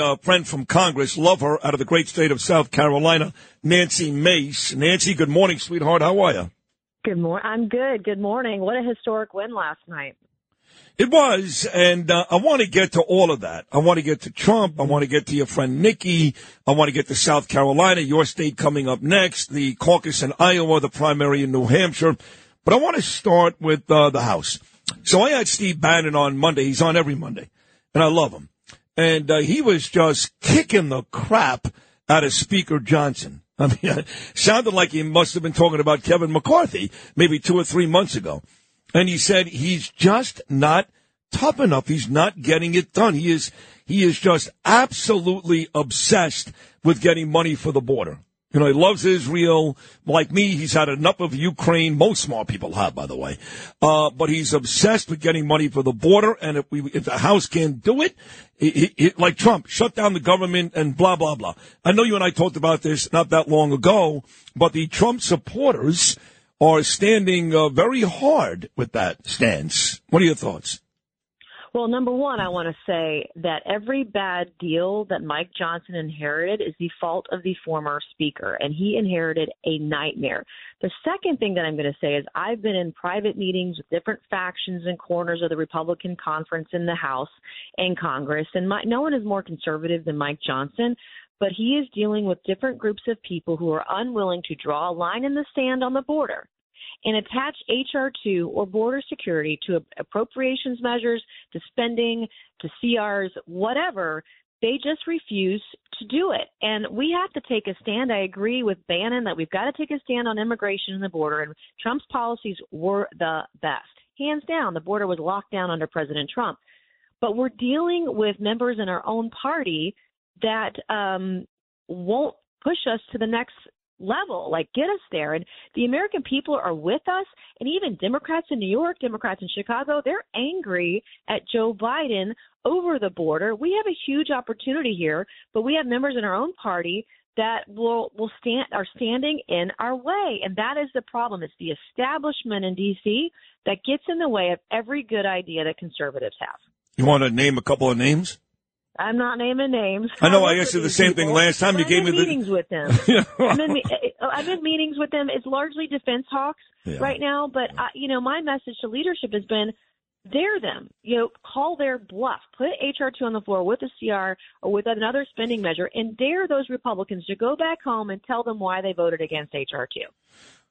a friend from Congress, love her, out of the great state of South Carolina, Nancy Mace. Nancy, good morning, sweetheart. How are you? Good morning. I'm good. Good morning. What a historic win last night. It was, and uh, I want to get to all of that. I want to get to Trump. I want to get to your friend Nikki. I want to get to South Carolina, your state coming up next, the caucus in Iowa, the primary in New Hampshire. But I want to start with uh, the House. So I had Steve Bannon on Monday. He's on every Monday, and I love him. And uh, he was just kicking the crap out of Speaker Johnson. I mean, sounded like he must have been talking about Kevin McCarthy maybe two or three months ago. And he said he's just not tough enough. He's not getting it done. He is, he is just absolutely obsessed with getting money for the border. You know, he loves Israel. Like me, he's had enough of Ukraine. Most smart people have, by the way. Uh, but he's obsessed with getting money for the border. And if we, if the House can't do it, it, it, like Trump, shut down the government and blah, blah, blah. I know you and I talked about this not that long ago, but the Trump supporters are standing uh, very hard with that stance. What are your thoughts? Well, number one, I want to say that every bad deal that Mike Johnson inherited is the fault of the former speaker, and he inherited a nightmare. The second thing that I'm going to say is I've been in private meetings with different factions and corners of the Republican conference in the House and Congress, and my, no one is more conservative than Mike Johnson but he is dealing with different groups of people who are unwilling to draw a line in the sand on the border and attach HR2 or border security to appropriations measures, to spending, to CRs, whatever. They just refuse to do it. And we have to take a stand. I agree with Bannon that we've got to take a stand on immigration and the border. And Trump's policies were the best. Hands down, the border was locked down under President Trump. But we're dealing with members in our own party that um, won't push us to the next level, like get us there. And the American people are with us. And even Democrats in New York, Democrats in Chicago, they're angry at Joe Biden over the border. We have a huge opportunity here, but we have members in our own party that will will stand are standing in our way and that is the problem it's the establishment in DC that gets in the way of every good idea that conservatives have you want to name a couple of names I'm not naming names. I know. I asked you the same people. thing last time. you gave me the meetings with them. I'm, in, I'm in meetings with them. It's largely defense hawks yeah. right now, but I, uh, you know, my message to leadership has been dare them. You know, call their bluff. Put HR two on the floor with a CR or with another spending measure, and dare those Republicans to go back home and tell them why they voted against HR two.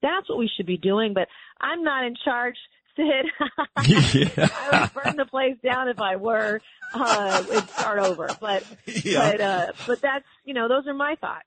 That's what we should be doing. But I'm not in charge. Yeah. I would burn the place down if I were. Uh, and start over. But yeah. but uh, but that's you know those are my thoughts.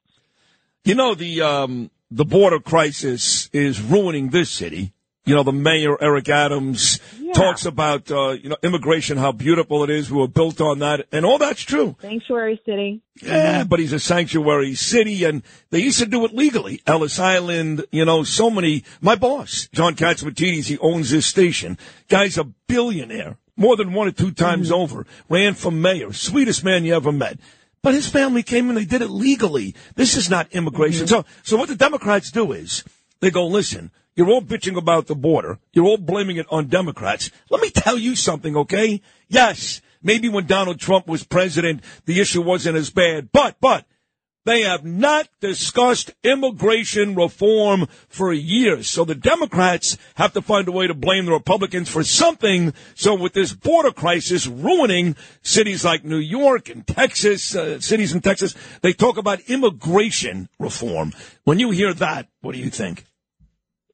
You know the um, the border crisis is ruining this city. You know, the mayor, Eric Adams, yeah. talks about, uh, you know, immigration, how beautiful it is. We were built on that. And all that's true. Sanctuary city. Yeah, but he's a sanctuary city and they used to do it legally. Ellis Island, you know, so many. My boss, John Catsimatidis, he owns this station. Guy's a billionaire, more than one or two times mm-hmm. over. Ran for mayor. Sweetest man you ever met. But his family came and they did it legally. This is not immigration. Mm-hmm. So, so what the Democrats do is they go, listen, you're all bitching about the border. You're all blaming it on Democrats. Let me tell you something, okay? Yes, maybe when Donald Trump was president, the issue wasn't as bad, but, but, they have not discussed immigration reform for years. So the Democrats have to find a way to blame the Republicans for something. So with this border crisis ruining cities like New York and Texas, uh, cities in Texas, they talk about immigration reform. When you hear that, what do you think?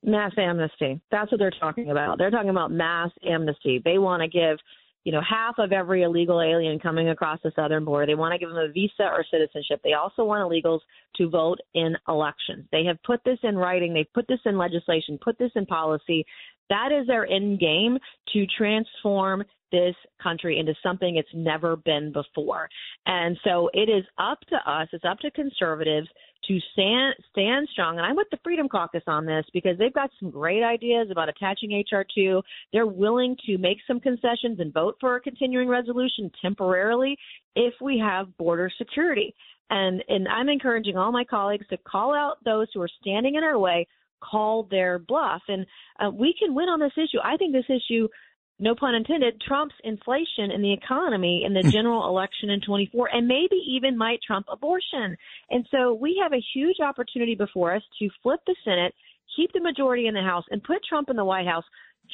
Mass amnesty. That's what they're talking about. They're talking about mass amnesty. They want to give, you know, half of every illegal alien coming across the southern border. They want to give them a visa or citizenship. They also want illegals to vote in elections. They have put this in writing. They've put this in legislation, put this in policy. That is their end game to transform this country into something it's never been before. And so it is up to us, it's up to conservatives to stand stand strong. And I'm with the Freedom Caucus on this because they've got some great ideas about attaching HR2. They're willing to make some concessions and vote for a continuing resolution temporarily if we have border security. And and I'm encouraging all my colleagues to call out those who are standing in our way, call their bluff, and uh, we can win on this issue. I think this issue no pun intended, trumps inflation in the economy in the hmm. general election in 24 and maybe even might trump abortion. And so we have a huge opportunity before us to flip the Senate, keep the majority in the House, and put Trump in the White House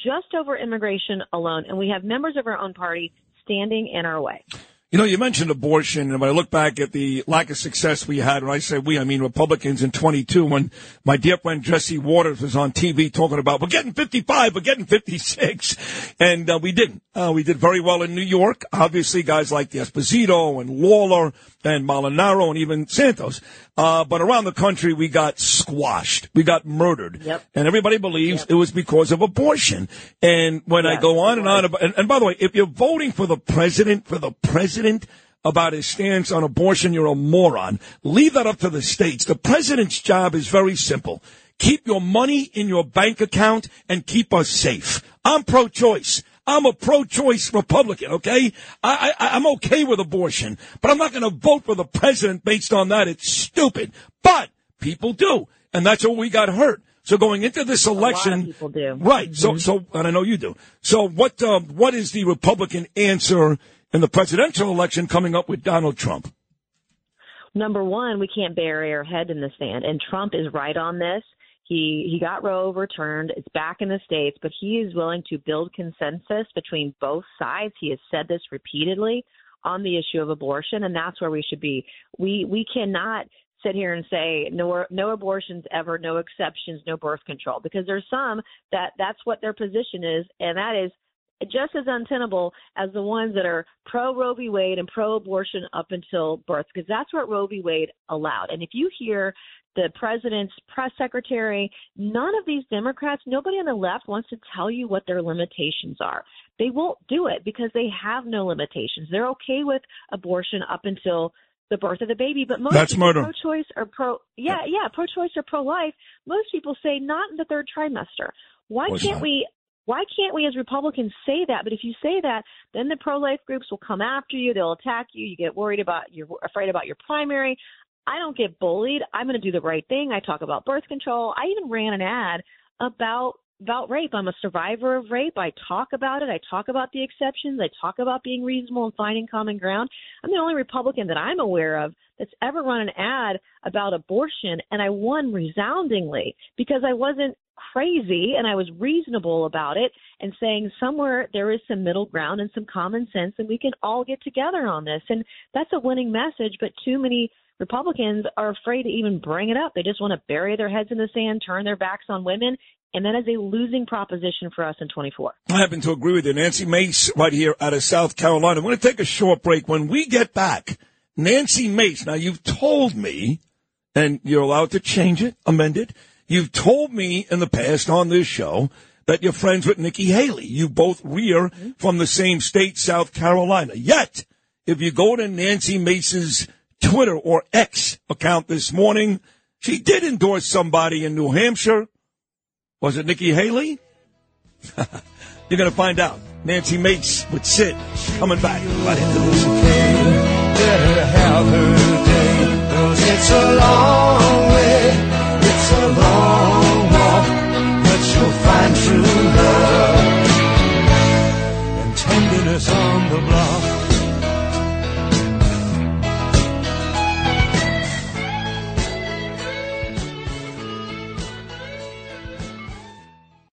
just over immigration alone. And we have members of our own party standing in our way. You know, you mentioned abortion, and when I look back at the lack of success we had, when I say we, I mean Republicans in 22, when my dear friend Jesse Watters was on TV talking about, we're getting 55, we're getting 56, and uh, we didn't. Uh, we did very well in New York. Obviously, guys like D'Esposito and Lawler and Molinaro and even Santos. Uh, but around the country, we got squashed. We got murdered. Yep. And everybody believes Yep. it was because of abortion. And when I go on and on about, and, and by the way, if you're voting for the president, for the president about his stance on abortion, you're a moron. Leave that up to the states. The president's job is very simple. Keep your money in your bank account and keep us safe. I'm pro-choice. I'm a pro-choice Republican, okay? I, I, I'm okay with abortion, but I'm not going to vote for the president based on that. It's stupid. But people do. And that's where we got hurt. So going into this election, people do. right? So, so, and I know you do. So, what, um, what is the Republican answer in the presidential election coming up with Donald Trump? number one, we can't bury our head in the sand, and Trump is right on this. He he got Roe overturned. It's back in the states, but he is willing to build consensus between both sides. He has said this repeatedly on the issue of abortion, and that's where we should be. We we cannot sit here and say no no abortions ever, no exceptions, no birth control, because there's some that that's what their position is, and that is just as untenable as the ones that are pro Roe v. Wade and pro abortion up until birth, because that's what Roe v. Wade allowed. And if you hear the president's press secretary, none of these Democrats, nobody on the left wants to tell you what their limitations are. They won't do it because they have no limitations. They're okay with abortion up until the birth of the baby, but most That's people murder. pro-choice or pro, yeah, yeah, pro-choice or pro-life. Most people say not in the third trimester. Why course can't we why can't we as Republicans say that? But if you say that, then the pro life groups will come after you. They'll attack you. You get worried about, you're afraid about your primary. I don't get bullied. I'm going to do the right thing. I talk about birth control. I even ran an ad about about rape. I'm a survivor of rape. I talk about it. I talk about the exceptions. I talk about being reasonable and finding common ground. I'm the only Republican that I'm aware of that's ever run an ad about abortion, and I won resoundingly because I wasn't crazy and I was reasonable about it and saying somewhere there is some middle ground and some common sense and we can all get together on this. And that's a winning message, but too many Republicans are afraid to even bring it up. They just want to bury their heads in the sand, turn their backs on women, and that is a losing proposition for us in 24. I happen to agree with you. Nancy Mace, right here out of South Carolina. I'm going to take a short break. When we get back, Nancy Mace, now you've told me, and you're allowed to change it, amend it. You've told me in the past on this show that you're friends with Nikki Haley. You both rear mm-hmm. from the same state, South Carolina. Yet, if you go to Nancy Mace's Twitter or X account this morning, she did endorse somebody in New Hampshire. Was it Nikki Haley? You're going to find out. Nancy Mace with Sid coming back right into this.